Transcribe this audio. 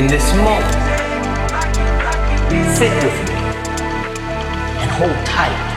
in this moment. Sit with me and hold tight.